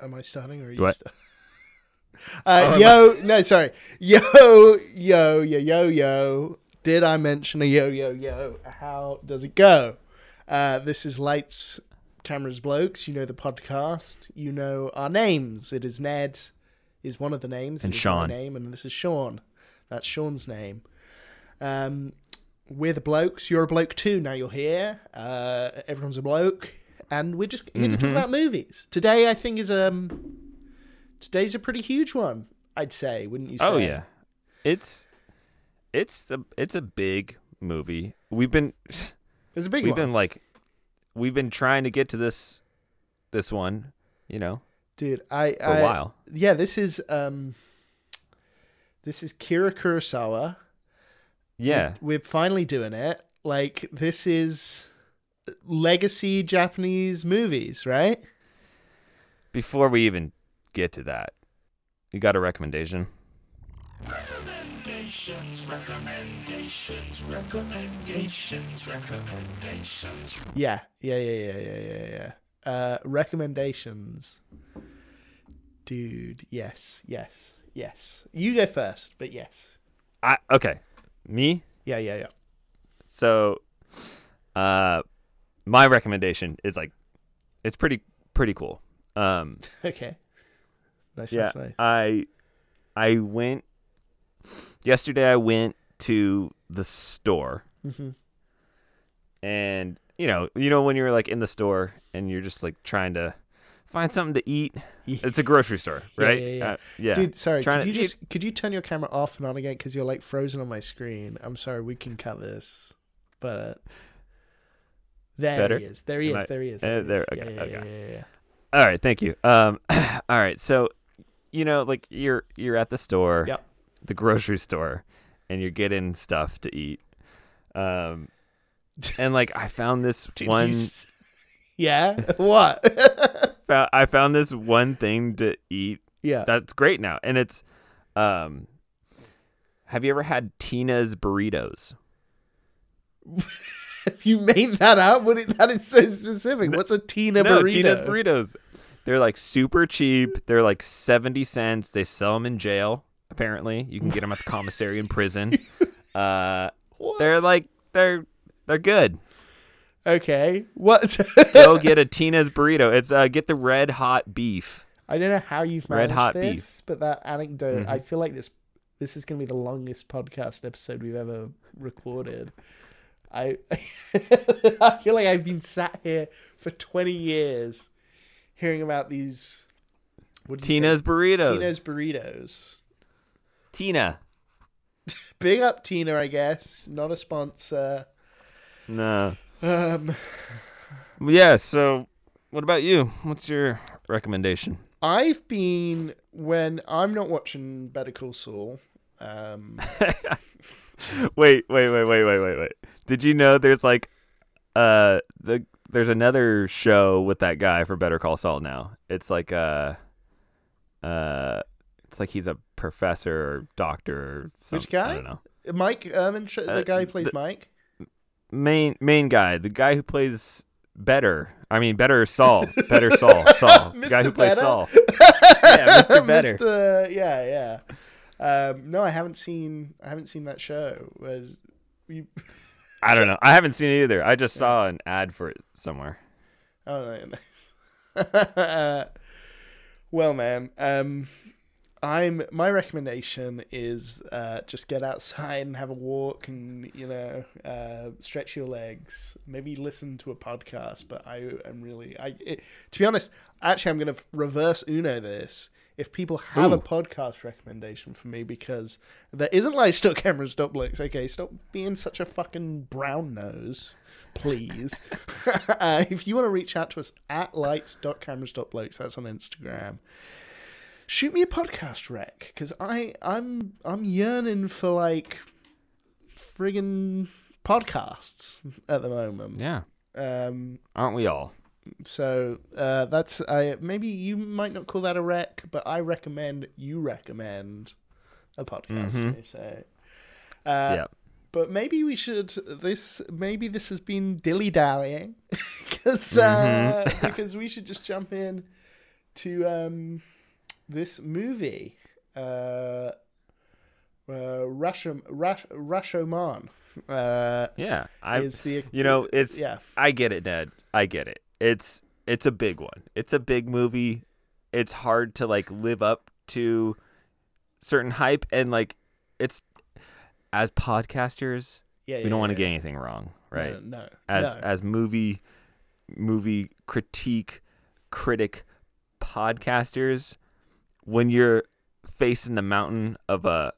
am I starting or are you? What? uh, Oh, yo, no, sorry. Yo, yo, yo, yo, yo. Did I mention a yo, yo, yo? How does it go? Uh, this is Lights, Cameras, Blokes. You know the podcast. You know our names. It is Ned, is one of the names. And Sean. Name, and this is Sean. That's Sean's name. Um, we're the blokes. You're a bloke too. Now you're here. Uh, everyone's a bloke, and we're just here to talk Mhm. about movies. Today, I think is um, today's a pretty huge one. I'd say, wouldn't you say? Oh yeah, it's it's a it's a big movie. We've been it's a big we've one, been like we've been trying to get to this this one, you know, dude. I, for I a while. yeah, this is um, this is Akira Kurosawa. Yeah, we're, we're finally doing it. Like this is legacy Japanese movies, right? before we even get to that, you got a recommendation? Recommendations, recommendations, recommendations, recommendations. Yeah, yeah, yeah, yeah, yeah, yeah, yeah. Uh, recommendations, dude. Yes, yes, yes. You go first, but yes. I okay, me. Yeah, yeah, yeah. So, uh, my recommendation is like, it's pretty pretty cool. Um, Okay. Nice, yeah, nice, nice. I I went yesterday. I went to the store, Mhm. and you know, you know when you're like in the store and you're just like trying to find something to eat. Yeah. It's a grocery store, right? yeah, yeah. Uh, yeah. Dude, sorry. Trying Could you just could you turn your camera off and on again because you're like frozen on my screen? I'm sorry. We can cut this, but there Better? he is. There he Am is. I- there he is. uh, There he there- is. Yeah, okay, yeah, okay. yeah, yeah, yeah. All right, thank you. Um, all right, so you know, like you're you're at the store, Yep. the grocery store, and you're getting stuff to eat. Um, and like I found this one, s- yeah. what? I found this one thing to eat yeah. that's great now, and it's, um, have you ever had Tina's burritos? If you made that up, that is so specific. What's a Tina no, burrito? Tina's burritos. They're like super cheap. They're like seventy cents. They sell them in jail. Apparently, you can get them at the commissary in prison. Uh, they're like they're they're good. okay. What? Go get a Tina's burrito. It's uh, get the red hot beef. I don't know how you've Red managed hot this, beef. but that anecdote, Mhm. I feel like this this is going to be the longest podcast episode we've ever recorded. I I feel like I've been sat here for 20 years hearing about these did say? Tina's burritos. Tina's burritos. Tina. Big up Tina, I guess. Not a sponsor. No. Um Yeah. So, what about you? What's your recommendation? I've been when I'm not watching Better Call Saul. Um, wait, wait, wait, wait, wait, wait, wait. Did you know there's like uh the there's another show with that guy for Better Call Saul now. It's like uh uh it's like he's a professor or doctor or something. Which guy? I don't know. Mike Erman, the Uh, guy who plays the- Mike. Main main guy, the guy who plays Better. I mean Better Saul. Better Saul. Saul. The guy who plays? Saul. Yeah, Mr. Better. Mr. Yeah, yeah. Um, no, I haven't seen. I haven't seen that show. Was you? I don't know. I haven't seen it either. I just saw an ad for it somewhere. Oh, nice. well, man, um, I'm my recommendation is uh, just get outside and have a walk, and you know, uh, stretch your legs. Maybe listen to a podcast. But I am really, I it, to be honest, actually, I'm going to reverse Uno this. If people have a podcast recommendation for me, because there isn't like stop cameras, stop looks. Okay, stop being such a fucking brown nose please. uh, if you want to reach out to us at lights.cameras.blokes, that's on Instagram. Shoot me a podcast rec because I I'm I'm yearning for like friggin' podcasts at the moment. Yeah. Um, Aren't we all? So uh, that's I maybe you might not call that a rec, but I recommend you recommend a podcast. Mhm. So, uh, yeah. but maybe we should this maybe this has been dilly dallying because uh, Mhm. because we should just jump in to um, this movie, uh, uh, Russia, Rush, Rashomon. Uh, Yeah, I is the you know it's yeah I get it, Ned. I get it. It's it's a big one. It's a big movie. It's hard to like live up to certain hype and like it's as podcasters, yeah we don't want to yeah. get anything wrong, right? No, no as no. as movie movie critique critic podcasters when you're facing the mountain of a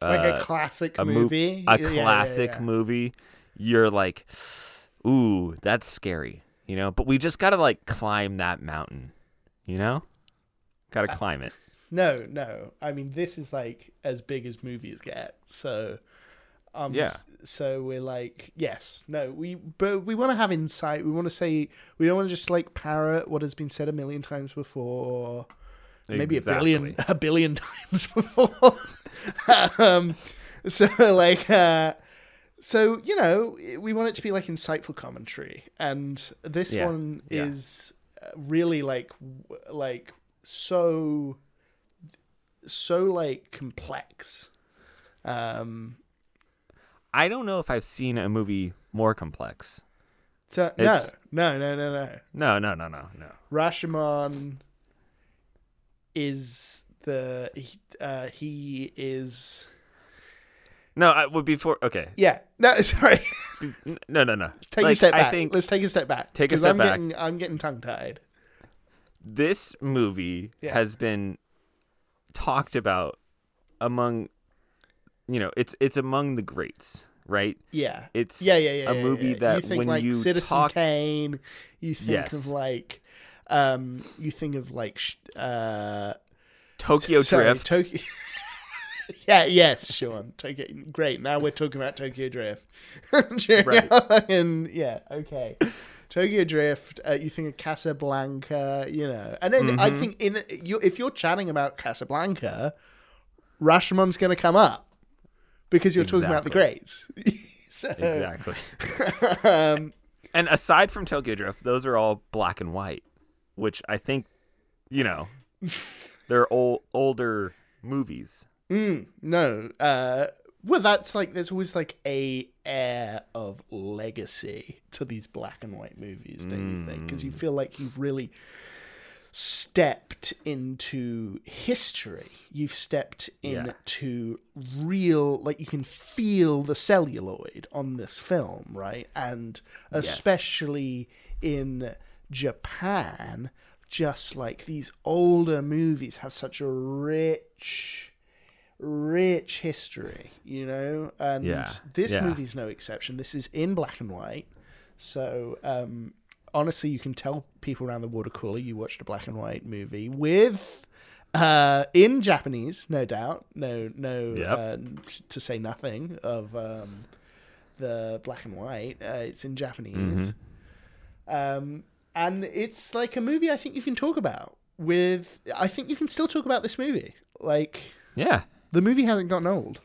like uh, a classic a mov- movie, a Yeah, yeah, yeah, classic yeah. movie you're like ooh that's scary you know but we just gotta like climb that mountain you know gotta climb it No, no. I mean, this is like as big as movies get. So, um, Yeah. So we're like, yes, no. We but we want to have insight. We want to say we don't want to just like parrot what has been said a million times before, maybe a billion, a billion times before. um, so like, uh, so you know, we want it to be like insightful commentary, and this Yeah, one yeah. is uh, really like, like so so like complex. Um, i don't know if i've seen a movie more complex so no, no, no, no, no. no no no no no Rashomon is the he, uh, he is no i would before okay yeah no sorry no no no take a step back i think let's take a step back Take a step I'm back. getting I'm getting tongue tied this movie Yeah. has been talked about among you know it's it's among the greats right yeah it's yeah yeah yeah a yeah, movie yeah. that you think when like you Citizen talk Kane you think Yes. of like um you think of like uh tokyo Sorry, drift Tokyo. yeah, yes, Sean. Tokyo. Great. Now we're talking about Tokyo Drift. Right. and yeah, okay. Tokyo Drift. Uh, you think of Casablanca, you know, and then I Mhm. think in you if you're chatting about Casablanca, Rashomon's going to come up because you're talking about the greats. so, exactly um, and aside from tokyo drift those are all black and white which i think you know they're old older movies Mm, no. Uh, well, that's like there's always like a air of legacy to these black and white movies, don't you think? Because you feel like you've really stepped into history. You've stepped Yeah. into real, like you can feel the celluloid on this film, right? And especially in Japan, just like these older movies have such a rich, rich history, you know? And Yeah, this yeah. movie's no exception. This is in black and white. So, um, honestly, you can tell people around the water cooler you watched a black and white movie with. Uh, in Japanese, no doubt. No, no. Yep. Uh, t- to say nothing of um, the black and white. Uh, it's in Japanese. Um, and it's like a movie I think you can talk about with. I think you can still talk about this movie. Like yeah the movie hasn't gotten old.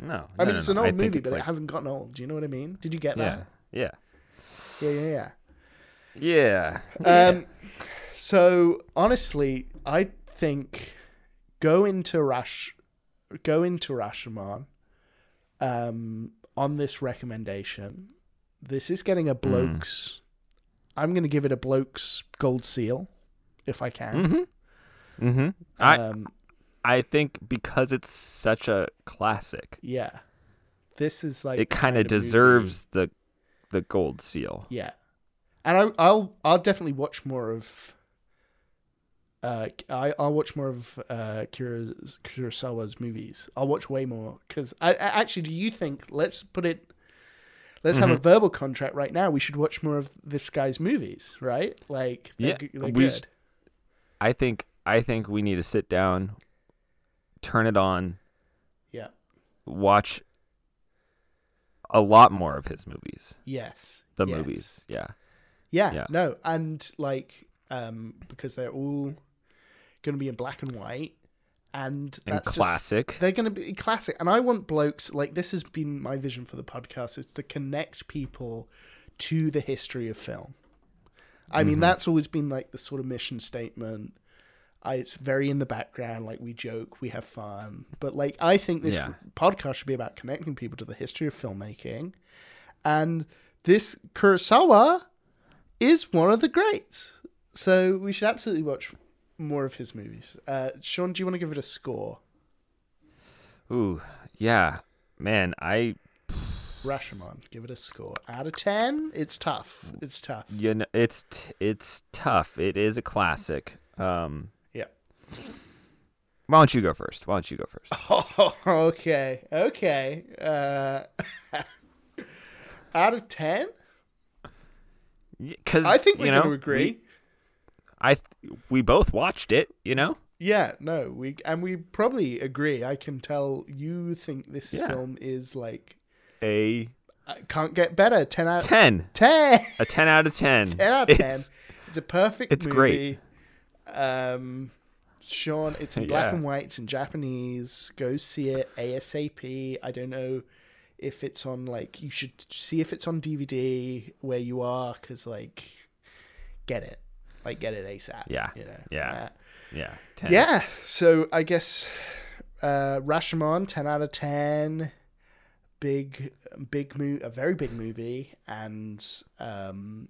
no I no, mean, no, it's an old movie, but like- it hasn't gotten old. Do you know what I mean? Did you get yeah that? yeah Yeah, yeah, yeah yeah. Um, so honestly, I think go into Rash, go into Rashomon, um, on this recommendation. This is getting a Hmm. blokes. I'm going to give it a blokes gold seal, if I can. mm-hmm mm-hmm i Um, i think because it's such a classic yeah, this is like it kind of movie- deserves the the gold seal Yeah, and I, I'll I'll definitely watch more of. Uh, I I'll watch more of uh Kuros- Kurosawa's movies. I'll watch way more because I, I actually. Do you think? Let's put it. Let's Mm-hmm. have a verbal contract right now. We should watch more of this guy's movies, right? Like, they're, Yeah, they're we I think I think we need to sit down, turn it on, yeah. watch a lot more of his movies. Yes. The yes. movies, yeah, Yeah, Yeah. no, and like um because they're all going to be in black and white, and and that's just- classic. they're going to be classic, and I want blokes like this has been my vision for the podcast is to connect people to the history of film, I mean, Mhm. that's always been like the sort of mission statement. I, it's very in the background, like we joke, we have fun, but like I think this Yeah. podcast should be about connecting people to the history of filmmaking, and this Kurosawa is one of the greats. So we should absolutely watch more of his movies. Uh, Sean, do you want to give it a score? Ooh, yeah, man. I Rashomon, give it a score out of ten. It's tough. It's tough. you know, it's t- it's tough. It is a classic. Um. Why don't you go first? Why don't you go first? Oh, okay, okay. Uh, out of ten, Because I think we're you know, agree. We, I we both watched it. You know. yeah, no, we and we probably agree. I can tell you think this Yeah. film is like A uh, can't get better. Ten out of ten. ten. A ten out of ten. 10 out of 10. It's- It's a perfect it's movie. great. Um, Sean, it's in black Yeah. and white. It's in Japanese. Go see it ASAP. I don't know if it's on like you should see if it's on DVD where you are because like get it, like get it ASAP. Yeah. you know. Yeah. Uh, Yeah. 10. yeah. So I guess uh, Rashomon, ten out of ten. Big, big movie, a very big movie, and um,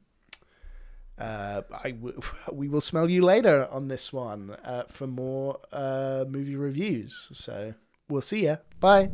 uh, I w- we will smell you later on this one uh, for more uh, movie reviews. So we'll see ya. Bye.